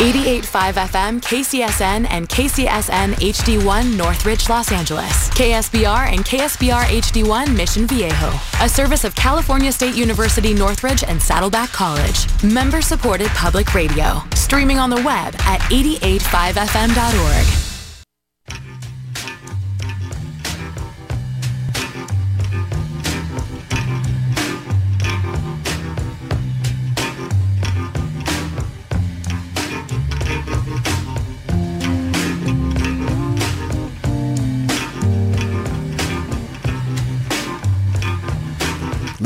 88.5 FM, KCSN, and KCSN HD1 Northridge, Los Angeles. KSBR and KSBR HD1 Mission Viejo. A service of California State University Northridge and Saddleback College. Member supported public radio. Streaming on the web at 885fm.org.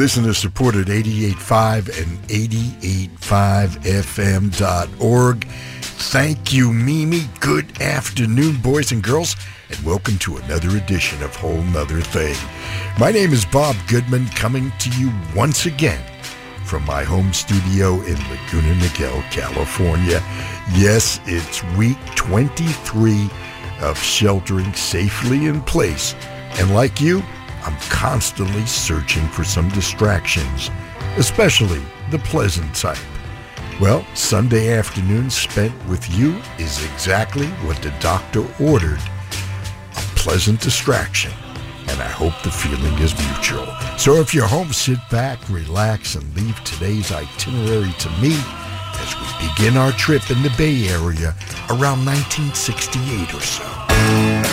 Listener supported 88.5 and 88.5fm.org. Thank you, Mimi. Good afternoon, boys and girls, and welcome to another edition of Whole Nother Thing. My name is Bob Goodman, coming to you once again from my home studio in Laguna Niguel, California. Yes, it's week 23 of sheltering safely in place. And like you, I'm constantly searching for some distractions, especially the pleasant type. Well, Sunday afternoon spent with you is exactly what the doctor ordered a pleasant distraction. And I hope the feeling is mutual. So if you're home, sit back, relax, and leave today's itinerary to me as we begin our trip in the Bay Area around 1968 or so.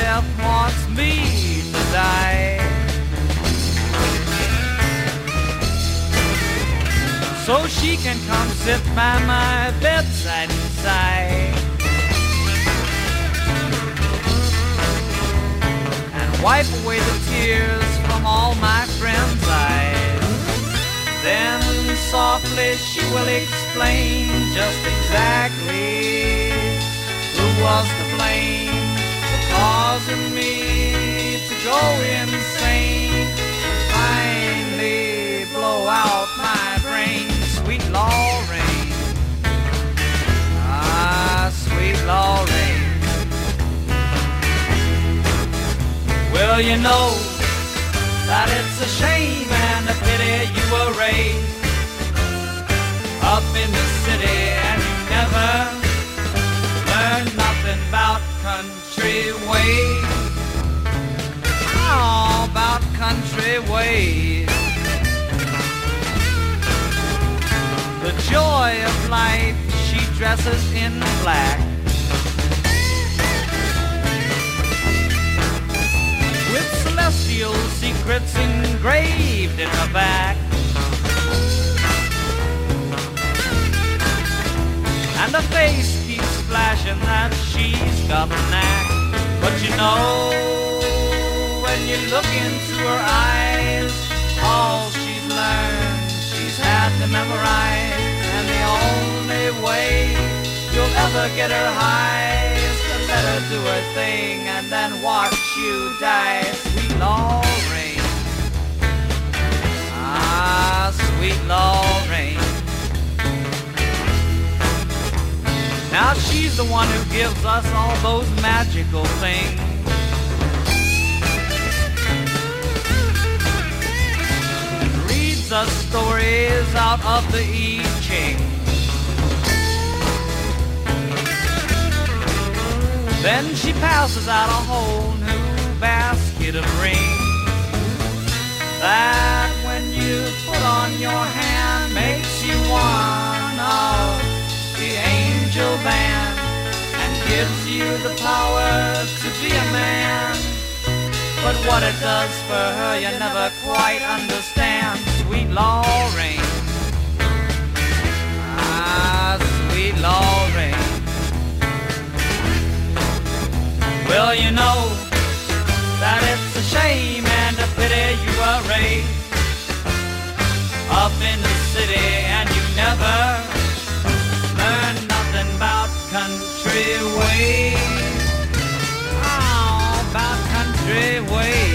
Death wants me to die. So she can come sit by my bedside and sigh. And wipe away the tears from all my friends' eyes. Then softly she will explain just exactly who was to blame causing me to go insane finally blow out my brain. Sweet Lorraine, ah, sweet Lorraine. Well, you know that it's a shame and a pity you were raised up in the city and you never learned nothing about country ways. Oh, about country ways. The joy of life, she dresses in black With celestial secrets engraved in her back. And her face keeps flashing that she's got a knack. But you know, when you look into her eyes, all she's learned, she's had to memorize. And the only way you'll ever get her high is to let her do her thing and then watch you die. Sweet Lorraine. Ah, sweet Lorraine. Now she's the one who gives us all those magical things. Reads us stories out of the I Ching. Then she passes out a whole new basket of rings that when you put on your hand makes you one of angel band and gives you the power to be a man. But what it does for her you never quite understand, sweet Lorraine. Ah, sweet Lorraine. Well, you know that it's a shame and a pity you were raised up in the city and you never country ways. Oh, about country ways.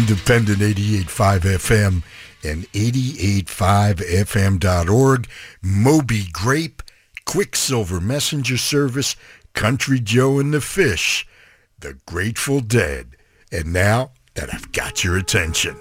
Independent 88.5 FM and 88.5fm.org, Moby Grape, Quicksilver Messenger Service, Country Joe and the Fish, The Grateful Dead. And now that I've got your attention.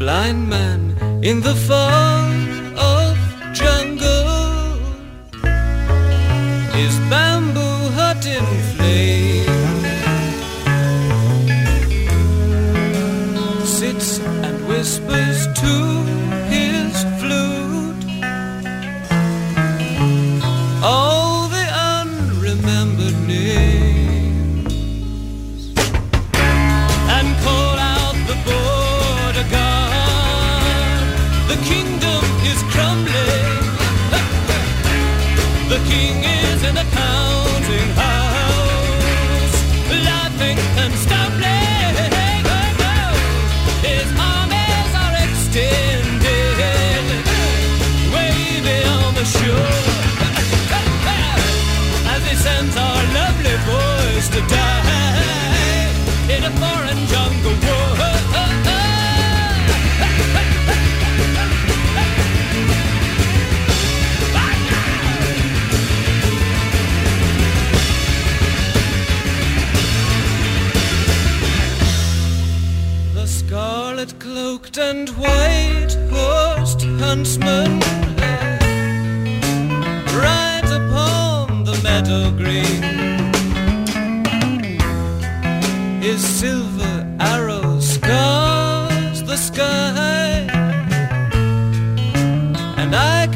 blind man in the fog.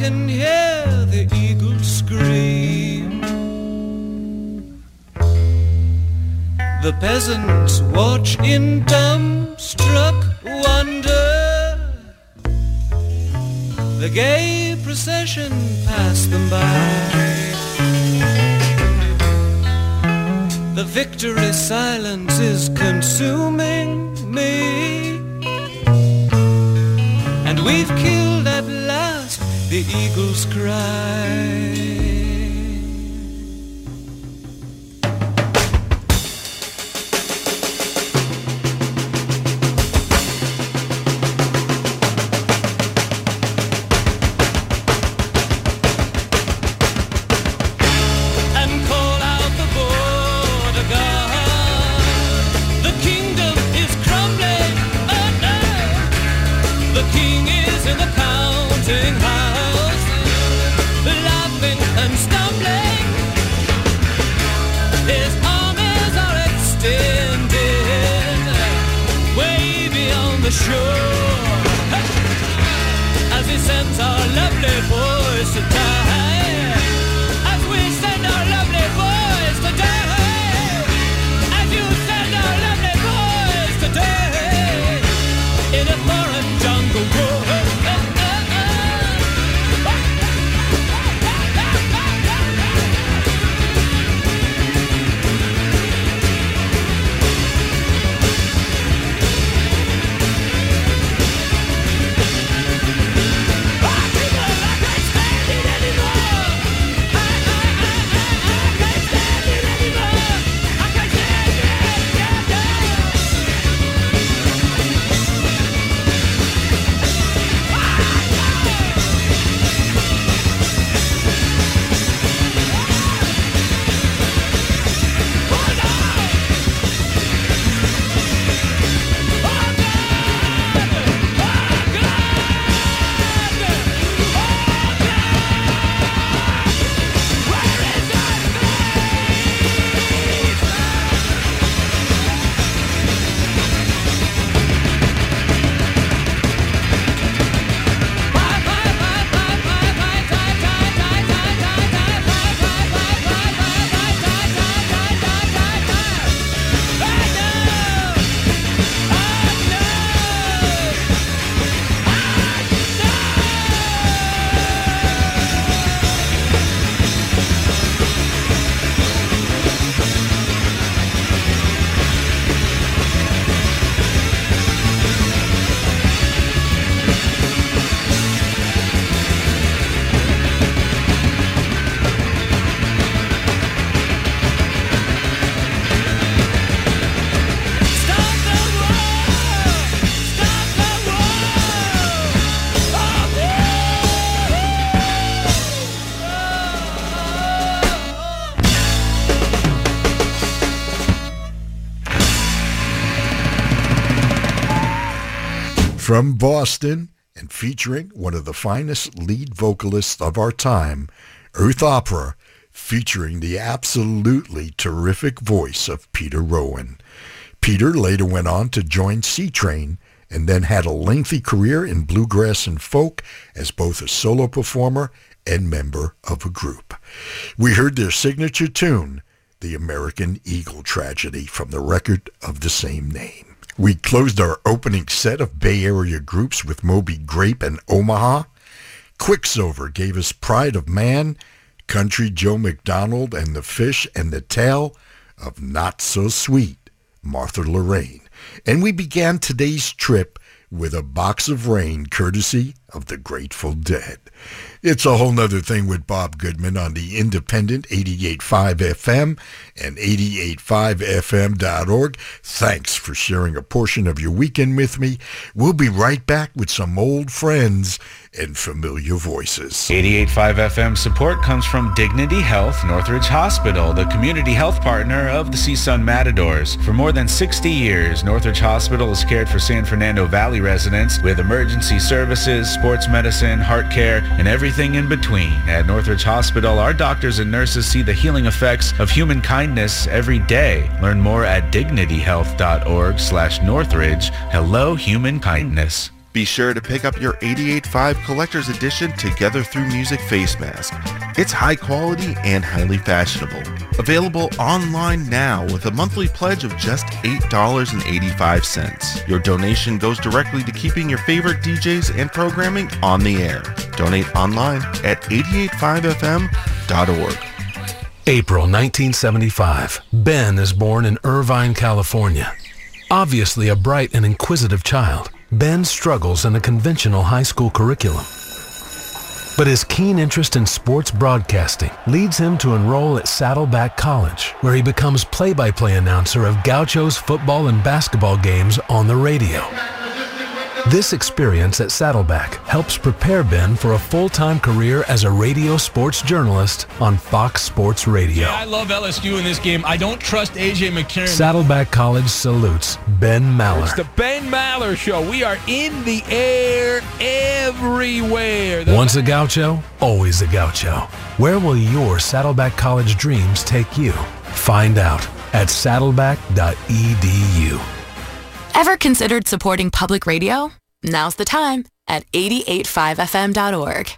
can hear the eagle scream. The peasants watch in dumbstruck wonder. The gay procession passed them by. The victory silence is consuming me. And we've killed the eagles cry. From Boston and featuring one of the finest lead vocalists of our time, Earth Opera, featuring the absolutely terrific voice of Peter Rowan. Peter later went on to join Seatrain and then had a lengthy career in bluegrass and folk as both a solo performer and member of a group. We heard their signature tune, The American Eagle Tragedy, from the record of the same name. We closed our opening set of Bay Area groups with Moby Grape and Omaha. Quicksilver gave us Pride of Man, Country Joe McDonald and the Fish, and the tale of Not So Sweet, Martha Lorraine. And we began today's trip with a box of rain courtesy of the Grateful Dead. It's a whole nother thing with Bob Goodman on the independent 88.5 FM and 88.5fm.org. Thanks for sharing a portion of your weekend with me. We'll be right back with some old friends and familiar voices. 88.5 FM support comes from Dignity Health Northridge Hospital, the community health partner of the CSUN Matadors. For more than 60 years, Northridge Hospital has cared for San Fernando Valley residents with emergency services, sports medicine, heart care, and everything in between. At Northridge Hospital, our doctors and nurses see the healing effects of human kindness every day. Learn more at dignityhealth.org slash Northridge. Hello, human kindness. Be sure to pick up your 88.5 Collector's Edition Together Through Music face mask. It's high quality and highly fashionable. Available online now with a monthly pledge of just $8.85. Your donation goes directly to keeping your favorite DJs and programming on the air. Donate online at 885fm.org. April 1975. Ben is born in Irvine, California. Obviously a bright and inquisitive child. Ben struggles in a conventional high school curriculum. But his keen interest in sports broadcasting leads him to enroll at Saddleback College, where he becomes play-by-play announcer of Gaucho's football and basketball games on the radio. This experience at Saddleback helps prepare Ben for a full-time career as a radio sports journalist on Fox Sports Radio. Yeah, I love LSU in this game. I don't trust AJ McCarron. Saddleback College salutes Ben Maller. It's the Ben Maller Show. We are in the air everywhere. The Once a gaucho, always a gaucho. Where will your Saddleback College dreams take you? Find out at saddleback.edu. Ever considered supporting public radio? Now's the time at 885fm.org.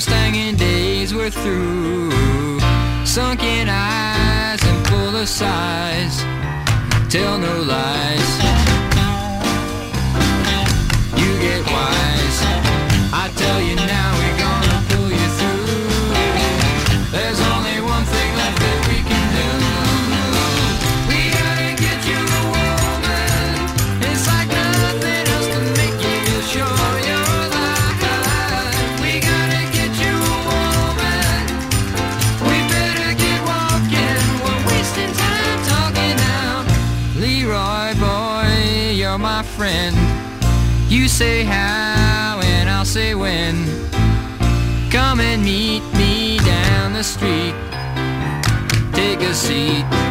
stinging days were through. Sunken eyes and full of sighs, tell no lies. say how and I'll say when. Come and meet me down the street. Take a seat.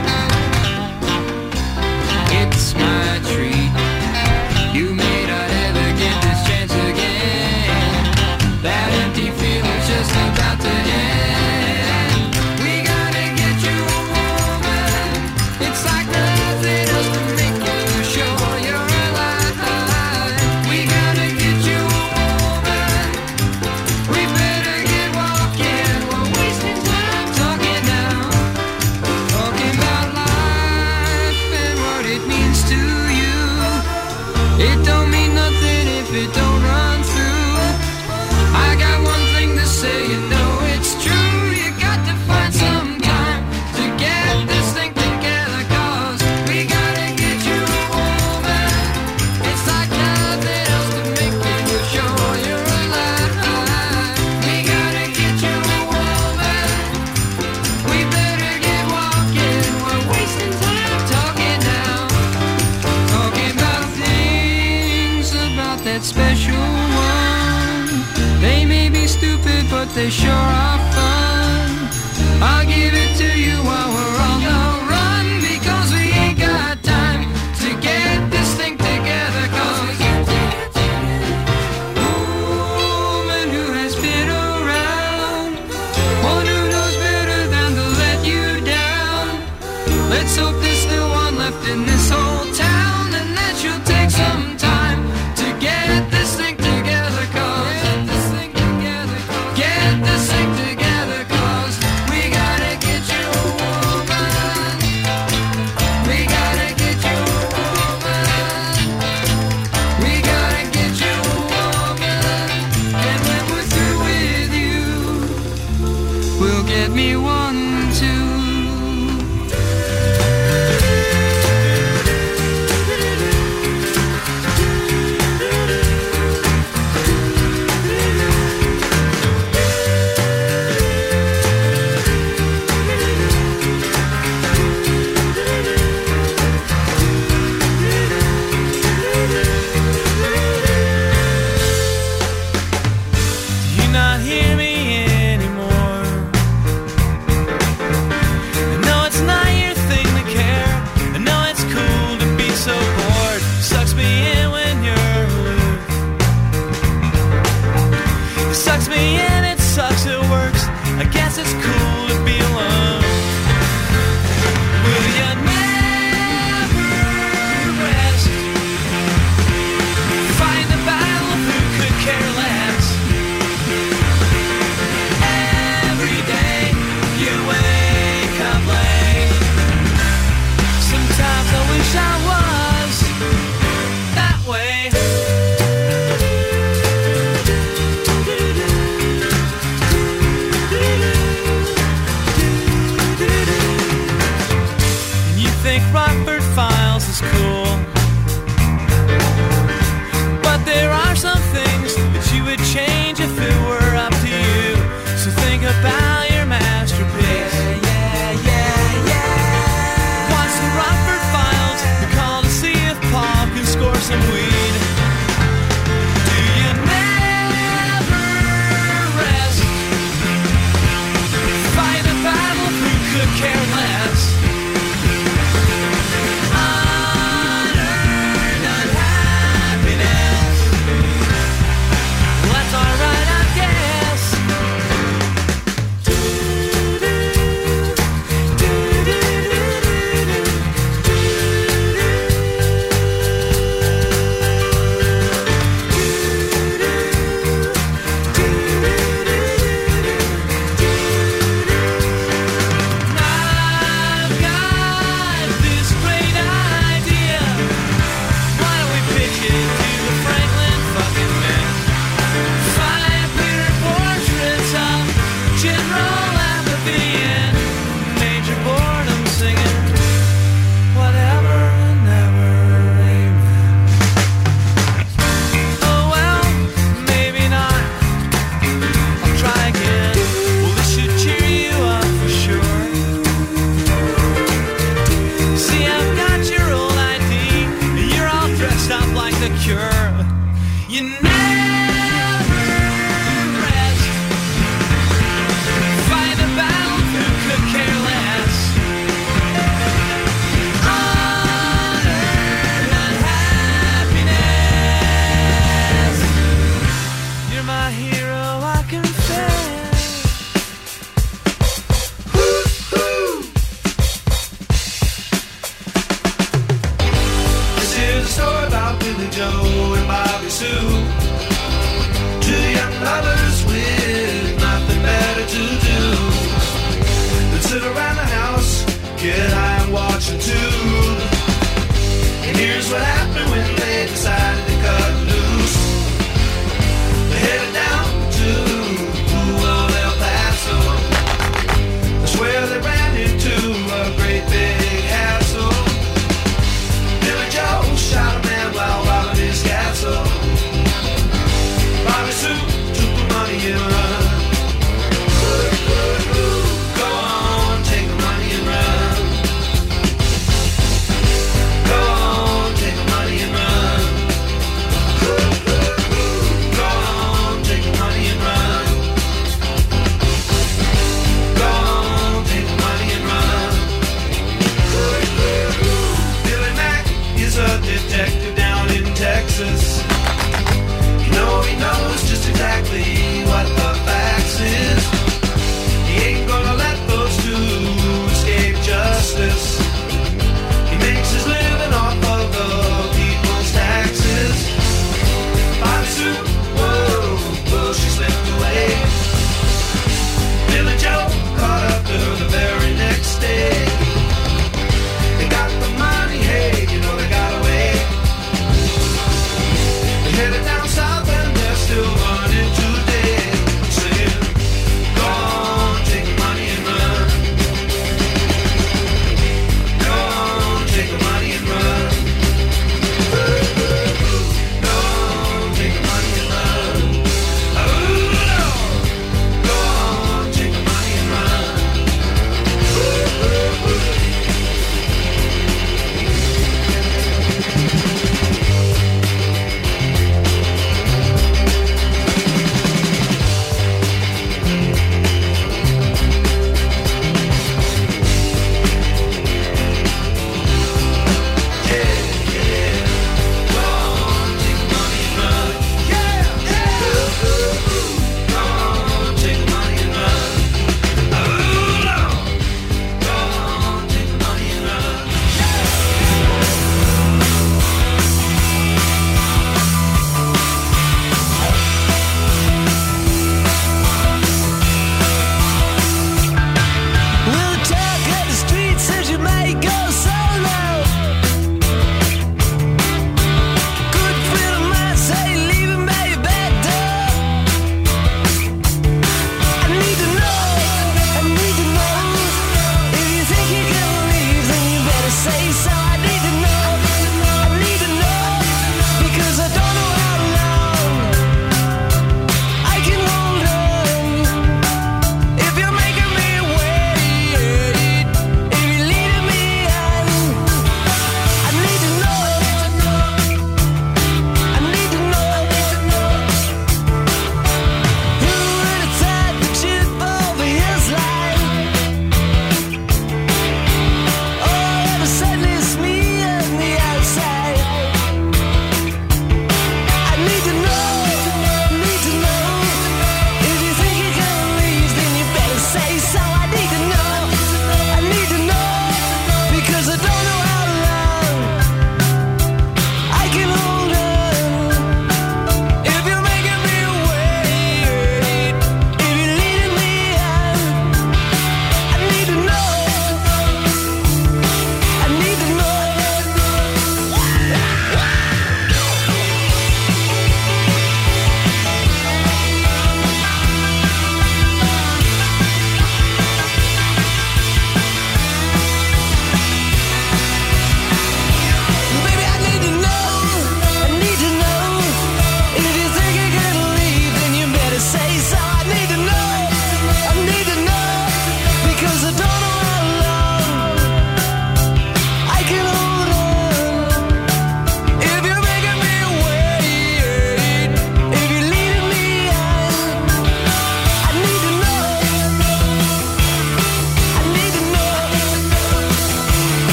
sure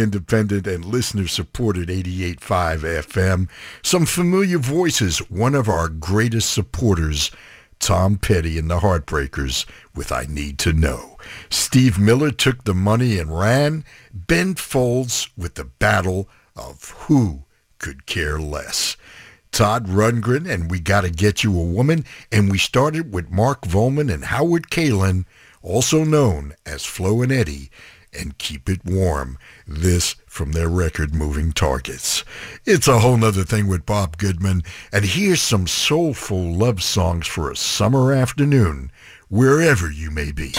independent and listener-supported 88.5 FM. Some familiar voices, one of our greatest supporters, Tom Petty and the Heartbreakers with I Need to Know. Steve Miller took the money and ran. Ben Folds with the battle of who could care less. Todd Rundgren and We Gotta Get You a Woman, and we started with Mark Volman and Howard Kaylan, also known as Flo and Eddie, and Keep It Warm. This from their record Moving Targets. It's a whole nother thing with Bob Goodman, and here's some soulful love songs for a summer afternoon, wherever you may be.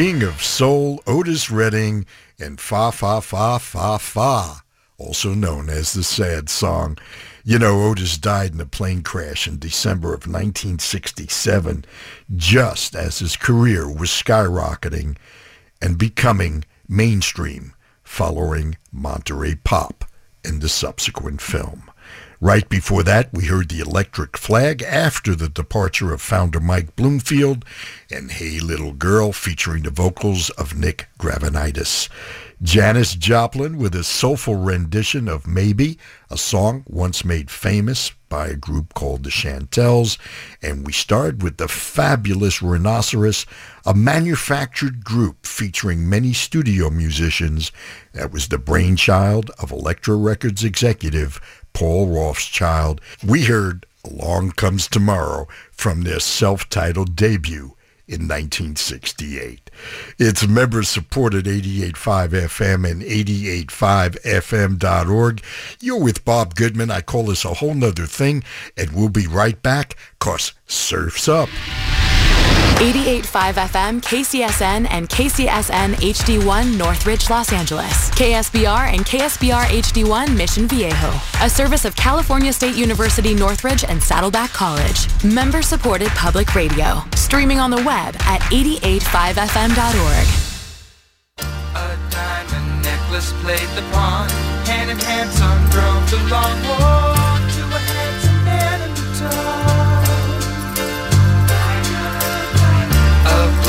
King of soul, Otis Redding, and Fa Fa Fa Fa Fa, also known as the sad song. You know, Otis died in a plane crash in December of 1967, just as his career was skyrocketing and becoming mainstream following Monterey Pop and the subsequent film. Right before that, we heard the Electric Flag after the departure of founder Mike Bloomfield and Hey Little Girl featuring the vocals of Nick Gravenitis. Janis Joplin with a soulful rendition of Maybe, a song once made famous by a group called the Chantels. And we started with the fabulous Rhinoceros, a manufactured group featuring many studio musicians that was the brainchild of Elektra Records executive Paul Rothschild. We heard Along Comes Tomorrow from their self-titled debut in 1968. It's members supported 88.5 FM and 88.5fm.org. You're with Bob Goodman. I call this a whole nother thing, and we'll be right back, cause surf's up. 88.5 FM, KCSN, and KCSN HD1 Northridge, Los Angeles. KSBR and KSBR HD1 Mission Viejo. A service of California State University Northridge and Saddleback College. Member supported public radio. Streaming on the web at 88.5fm.org. A diamond necklace played the pawn. Hand in hand, drove the long walk to a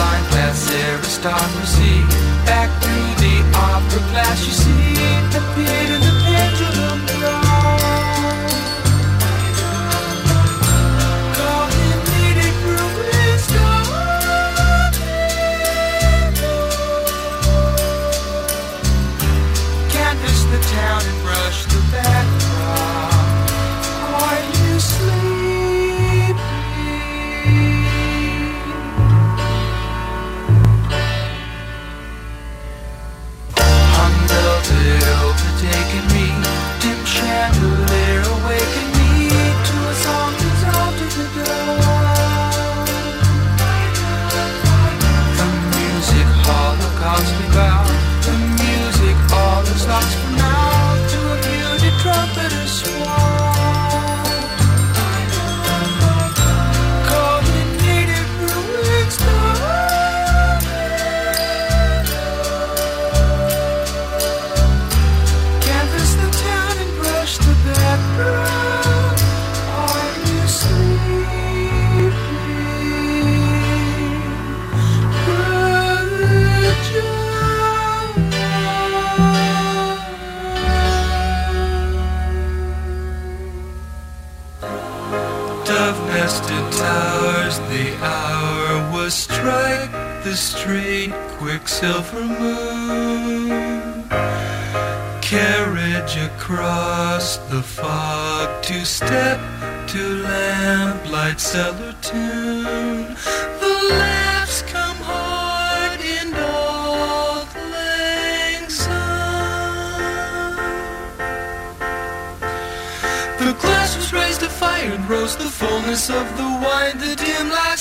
Of blind glass aristocracy, back through the opera glass, you see, appeared in the the music. All is lost for now. strike the straight quicksilver moon. Carriage across the fog to step to lamplight cellar tune. The laughs come hard in dog lang The glass was raised to fire and rose the fullness of the wine, the dim last.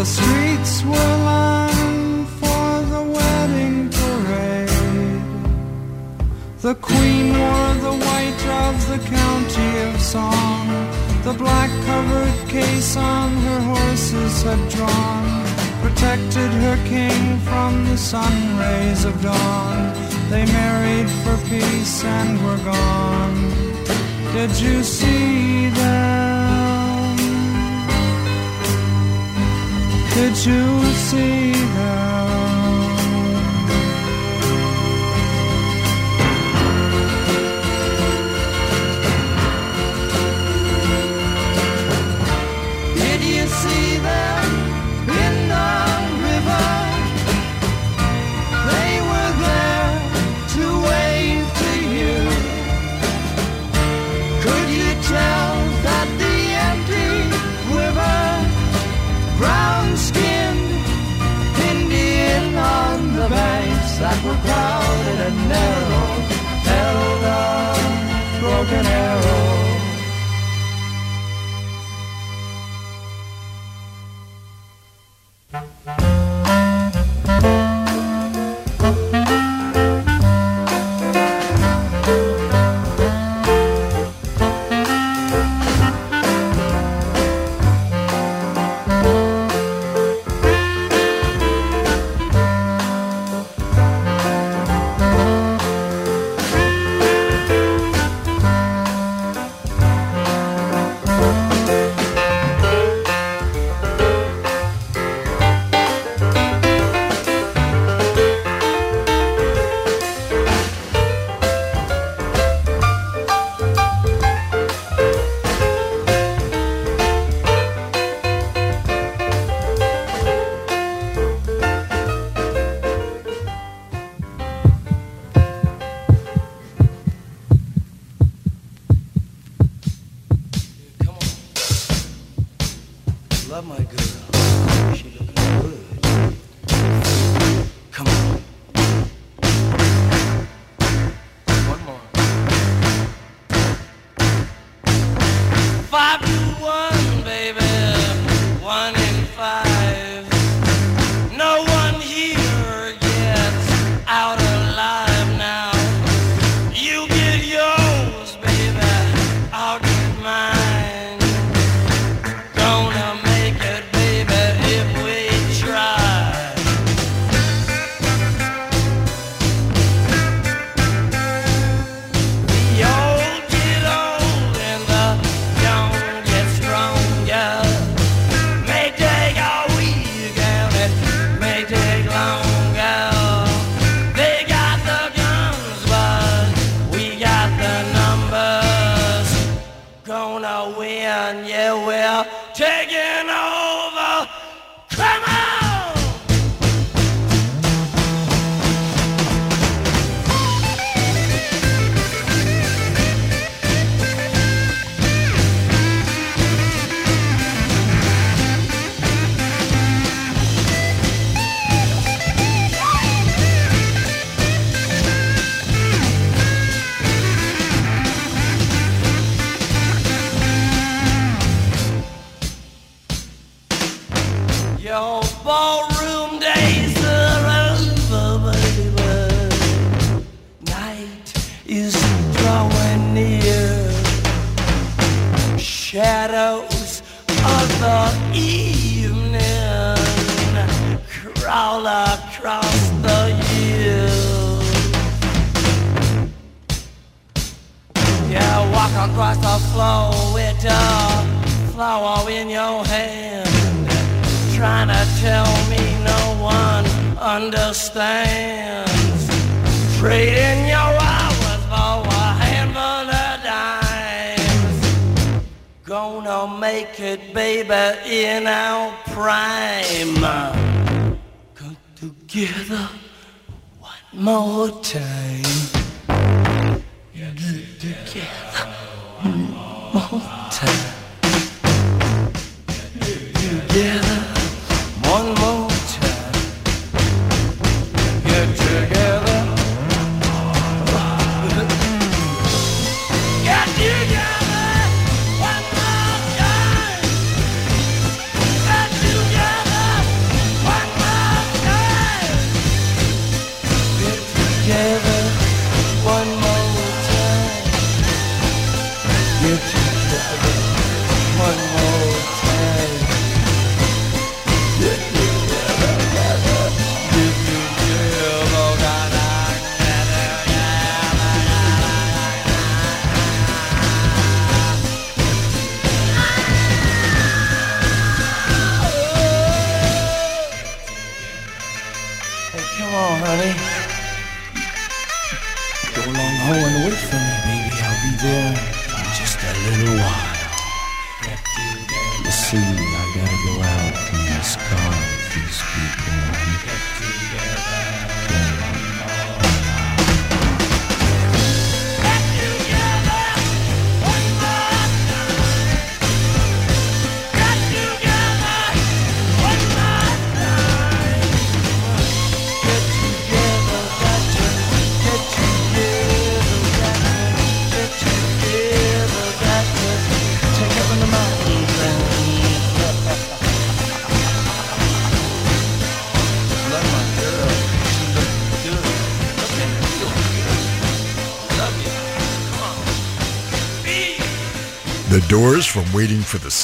The streets were lined for the wedding parade. The queen wore the white of the county of song. The black covered case on her horses had drawn protected her king from the sun rays of dawn. They married for peace and were gone. Did you see them? Did you see her? broken arrow.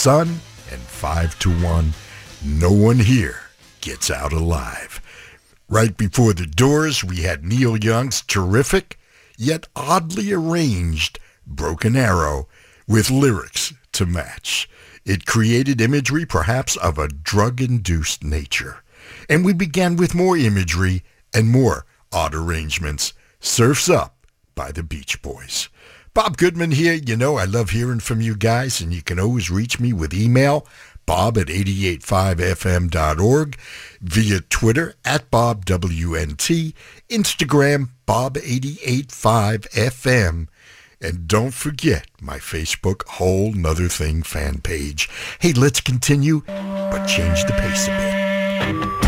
Sun and 5 to 1. No one here gets out alive. Right before The Doors, we had Neil Young's terrific, yet oddly arranged Broken Arrow with lyrics to match. It created imagery perhaps of a drug-induced nature. And we began with more imagery and more odd arrangements. Surfs Up by the Beach Boys. Bob Goodman here. You know, I love hearing from you guys, and you can always reach me with email, bob at 885fm.org, via Twitter at BobWNT, Instagram, Bob885FM, and don't forget my Facebook Whole Nother Thing fan page. Hey, let's continue, but change the pace a bit.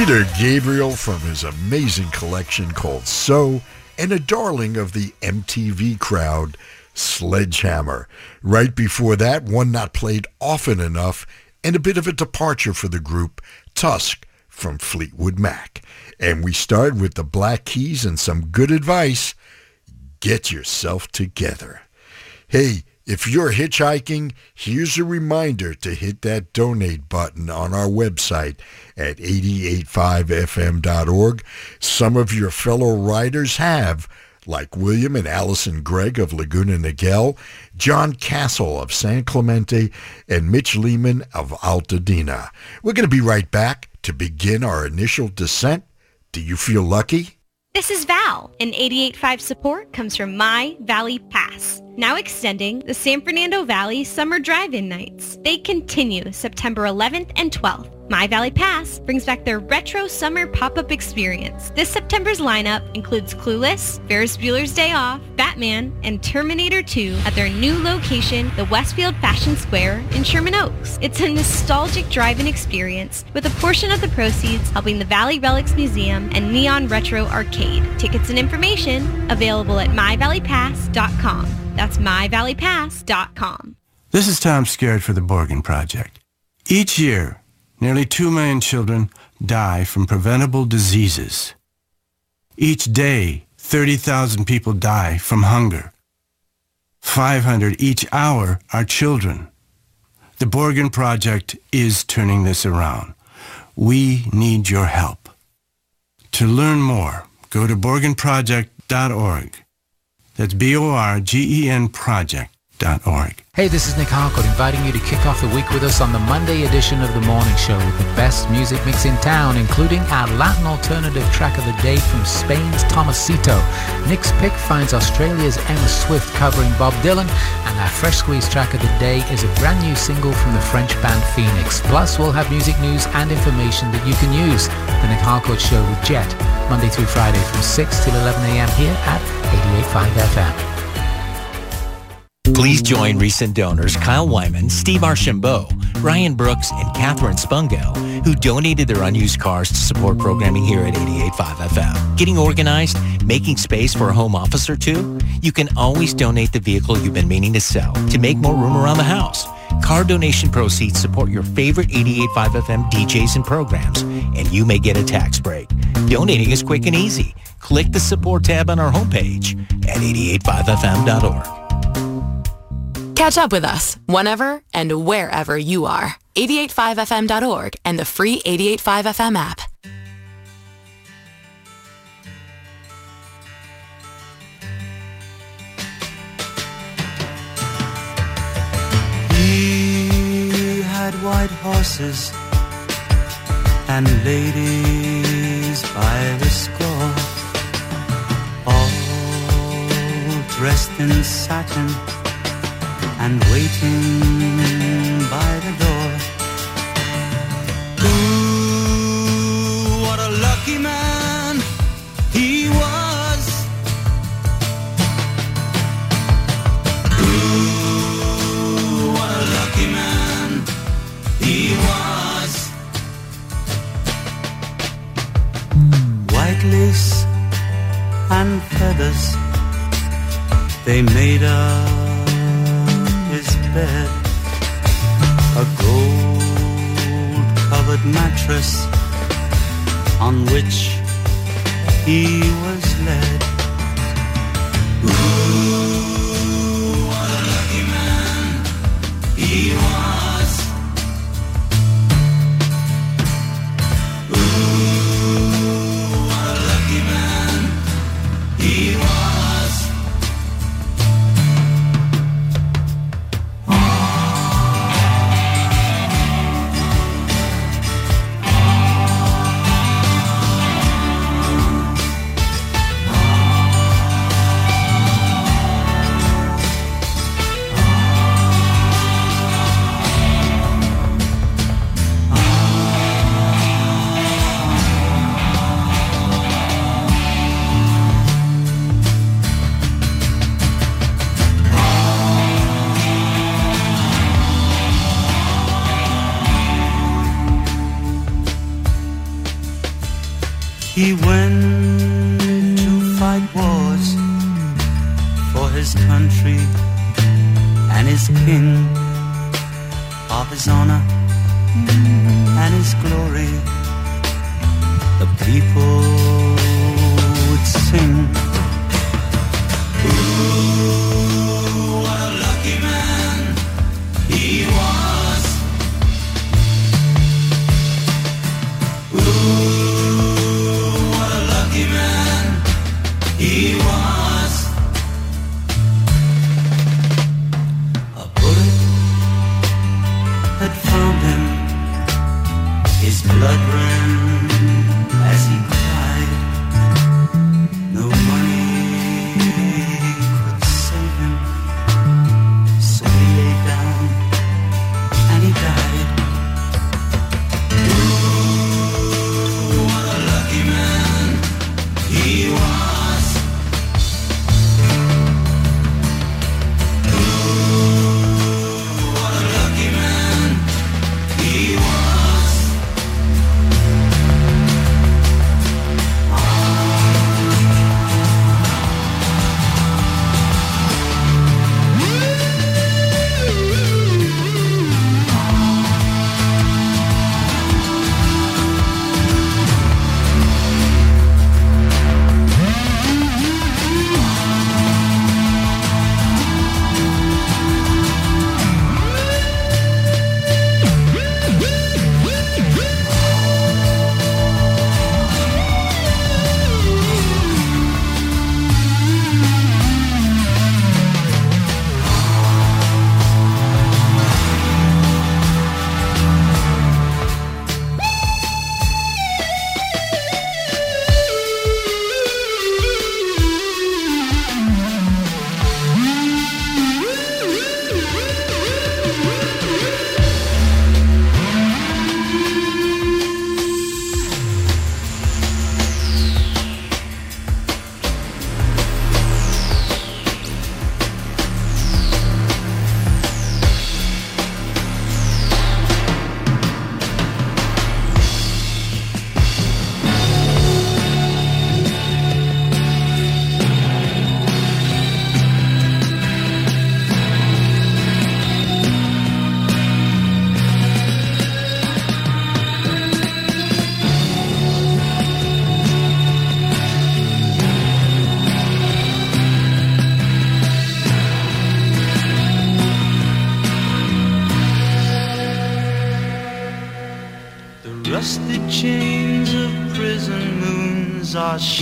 Peter Gabriel from his amazing collection called So, and a darling of the MTV crowd, Sledgehammer. Right before that, one not played often enough, and a bit of a departure for the group, Tusk from Fleetwood Mac. And we start with the Black Keys and some good advice. Get yourself together. Hey, if you're hitchhiking, here's a reminder to hit that donate button on our website at 885fm.org. Some of your fellow riders have, like William and Allison Gregg of Laguna Niguel, John Castle of San Clemente, and Mitch Lehman of Altadena. We're going to be right back to begin our initial descent. Do you feel lucky? This is Val, and 88.5 support comes from My Valley Pass. Now extending the San Fernando Valley Summer Drive-In Nights. They continue September 11th and 12th. My Valley Pass brings back their retro summer pop-up experience. This September's lineup includes Clueless, Ferris Bueller's Day Off, Batman, and Terminator 2 at their new location, the Westfield Fashion Square in Sherman Oaks. It's a nostalgic drive-in experience with a portion of the proceeds helping the Valley Relics Museum and Neon Retro Arcade. Tickets and information available at myvalleypass.com. That's myvalleypass.com. This is Tom Scared for the Borgen Project. Each year, nearly 2 million children die from preventable diseases. Each day, 30,000 people die from hunger. 500 each hour are children. The Borgen Project is turning this around. We need your help. To learn more, go to borgenproject.org. That's B-O-R-G-E-N Hey, this is Nick Harcourt inviting you to kick off the week with us on the Monday edition of The Morning Show with the best music mix in town, including our Latin alternative track of the day from Spain's Tomasito. Nick's pick finds Australia's Emma Swift covering Bob Dylan, and our Fresh Squeeze track of the day is a brand new single from the French band Phoenix. Plus, we'll have music news and information that you can use. The Nick Harcourt Show with Jet, Monday through Friday from 6 till 11 a.m. here at 88.5 FM. Please join recent donors Kyle Wyman, Steve Archambault, Ryan Brooks, and Catherine Spungell, who donated their unused cars to support programming here at 88.5 FM. Getting organized, making space for a home office or two? You can always donate the vehicle you've been meaning to sell to make more room around the house. Car donation proceeds support your favorite 88.5 FM DJs and programs, and you may get a tax break. Donating is quick and easy. Click the support tab on our homepage at 885fm.org. Catch up with us whenever and wherever you are. 885fm.org and the free 885fm app. He had white horses and ladies by the score, all dressed in satin and waiting by the door. Ooh, what a lucky man he was. Ooh, what a lucky man he was. White lace and feathers, they made his bed. A gold covered mattress on which he was led.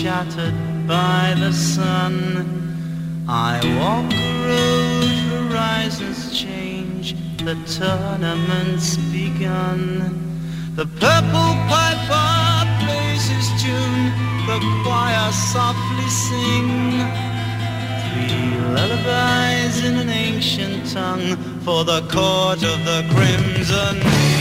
Shattered by the sun. I walk a road, horizons change, the tournament's begun. The purple piper plays his tune, the choir softly sing. Three lullabies in an ancient tongue for the court of the crimson.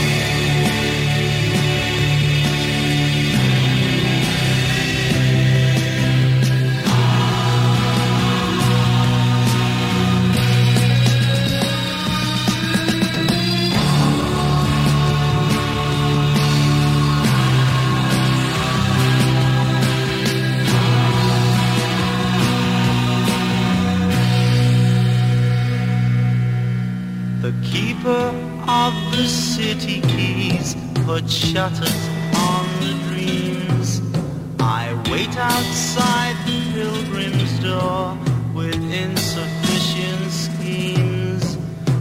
Put shutters on the dreams. I wait outside the pilgrim's door with insufficient schemes.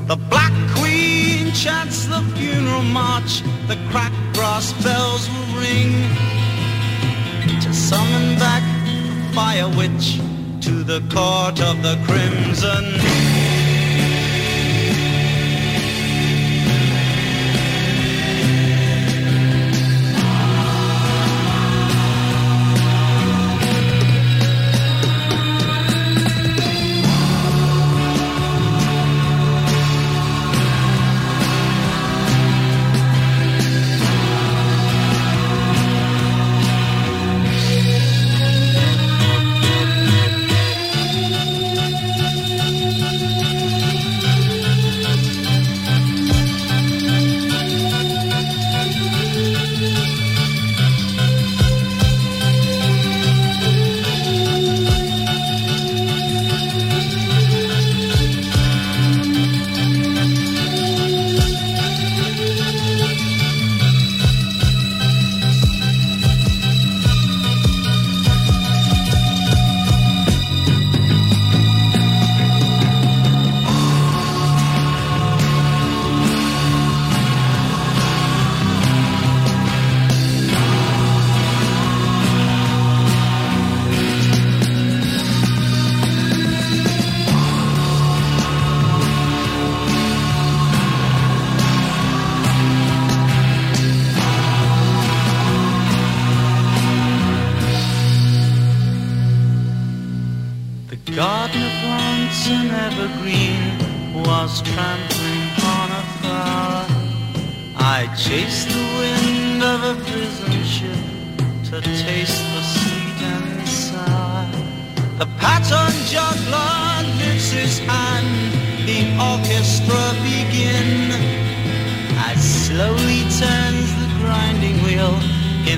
The Black Queen chants the funeral march, the cracked brass bells will ring to summon back the fire witch to the court of the crimson.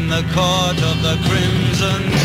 The court of the crimson.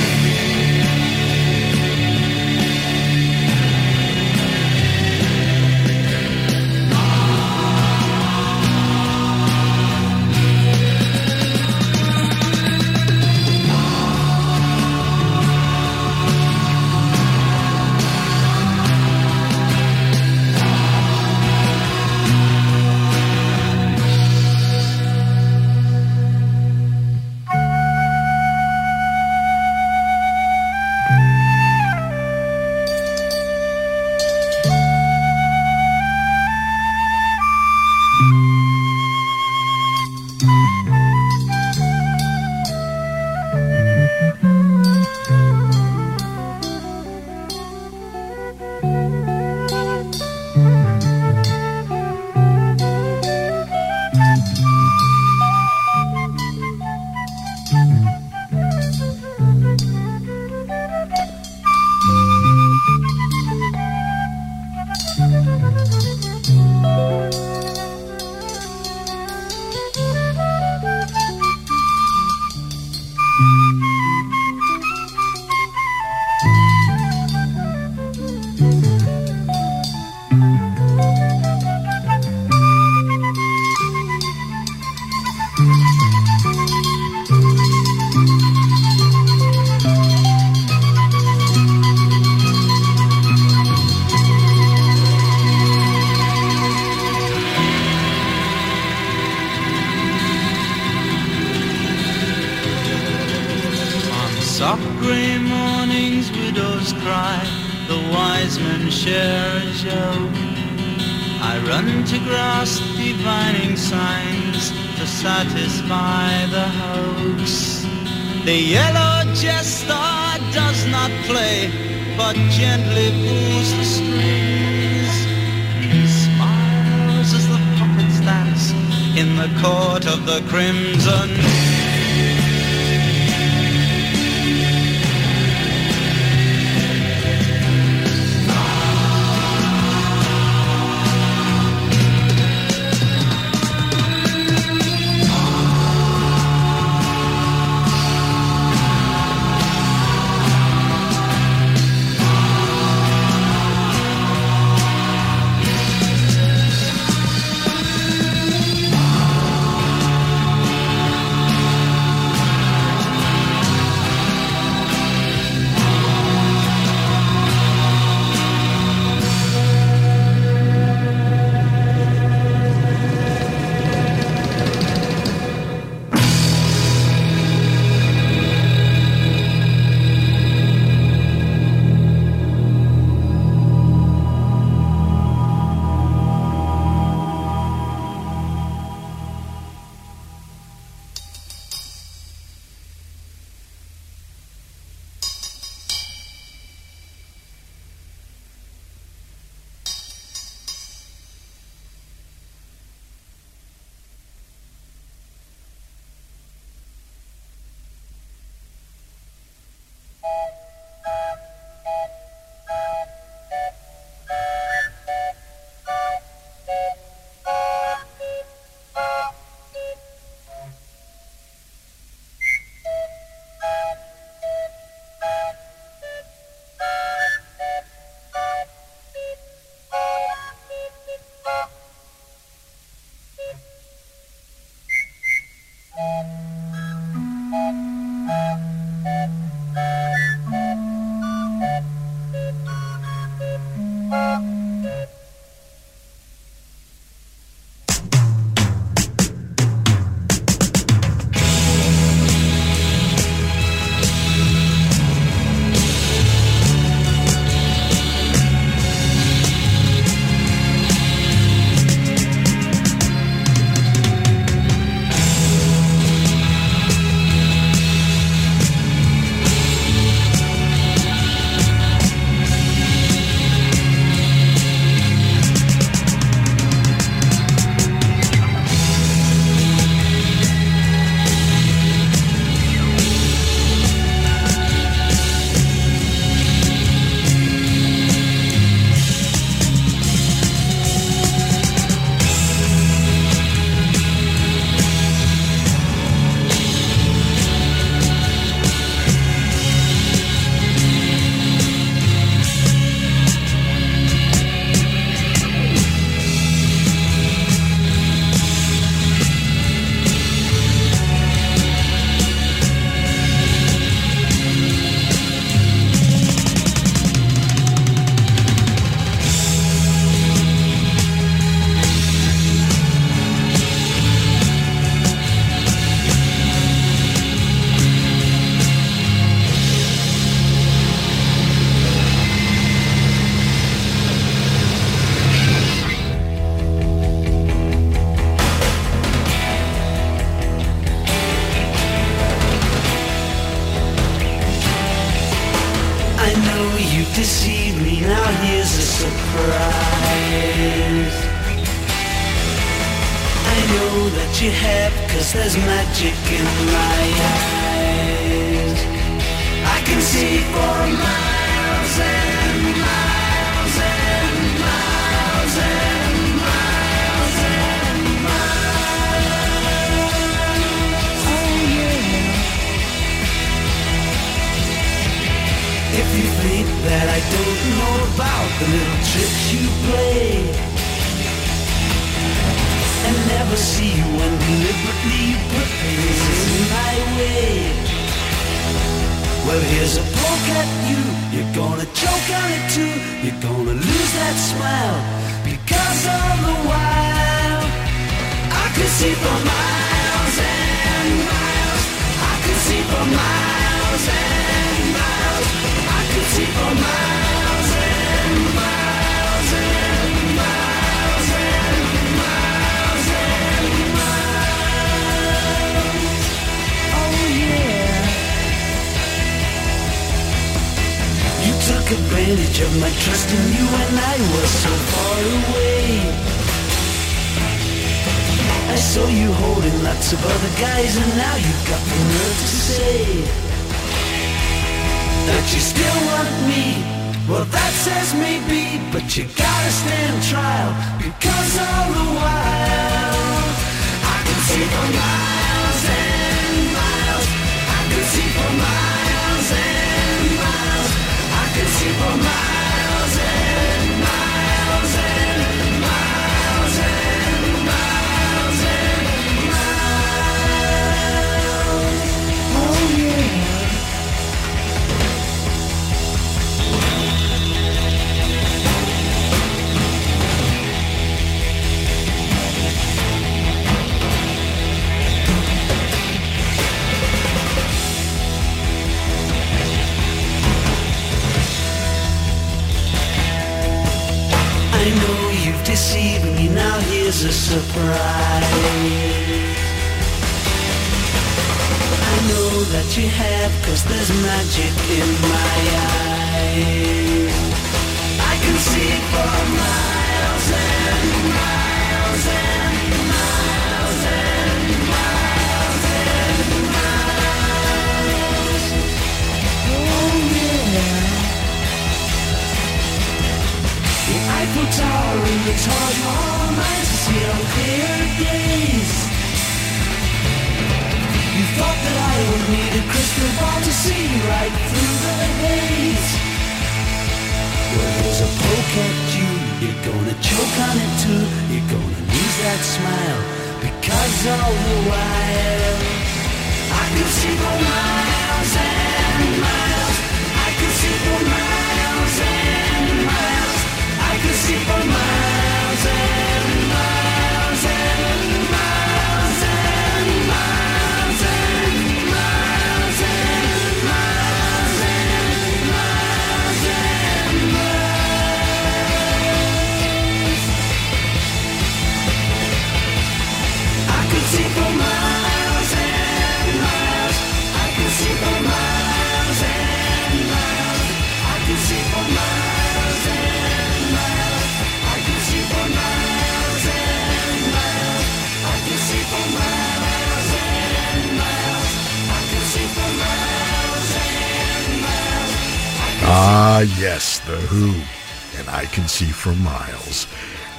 for miles.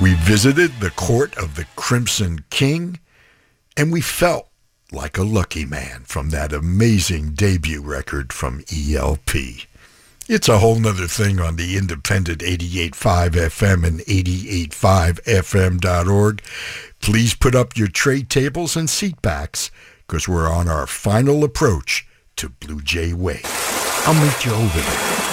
We visited the court of the Crimson King, and we felt like a lucky man from that amazing debut record from ELP. It's a whole nother thing on the independent 88.5 FM and 88.5fm.org. Please put up your tray tables and seat backs because we're on our final approach to Blue Jay Way. I'll meet you over there.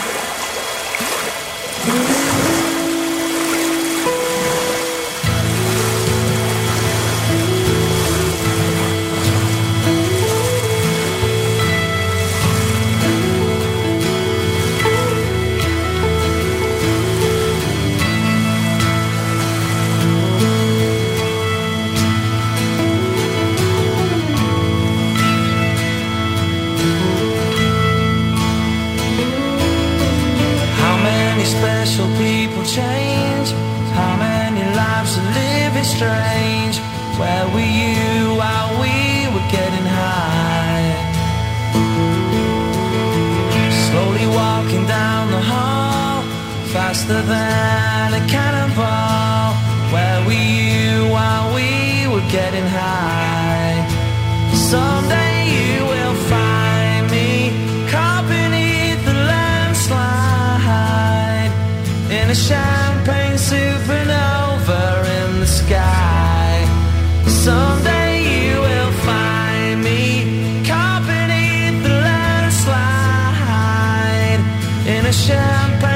champagne supernova in the sky. Someday you will find me caught beneath the landslide in a champagne.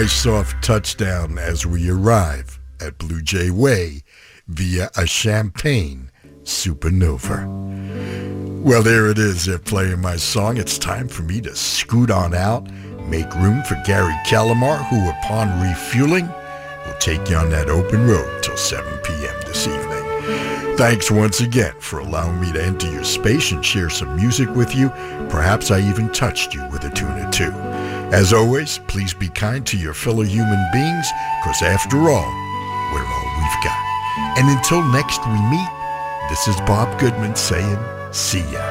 Nice soft touchdown as we arrive at Blue Jay Way via a champagne supernova. Well, there it is. They're playing my song. It's time for me to scoot on out, make room for Gary Calamar, who, upon refueling, will take you on that open road till 7 p.m. this evening. Thanks once again for allowing me to enter your space and share some music with you. Perhaps I even touched you with a tune or two. As always, please be kind to your fellow human beings, because after all, we're all we've got. And until next we meet, this is Bob Goodman saying, see ya.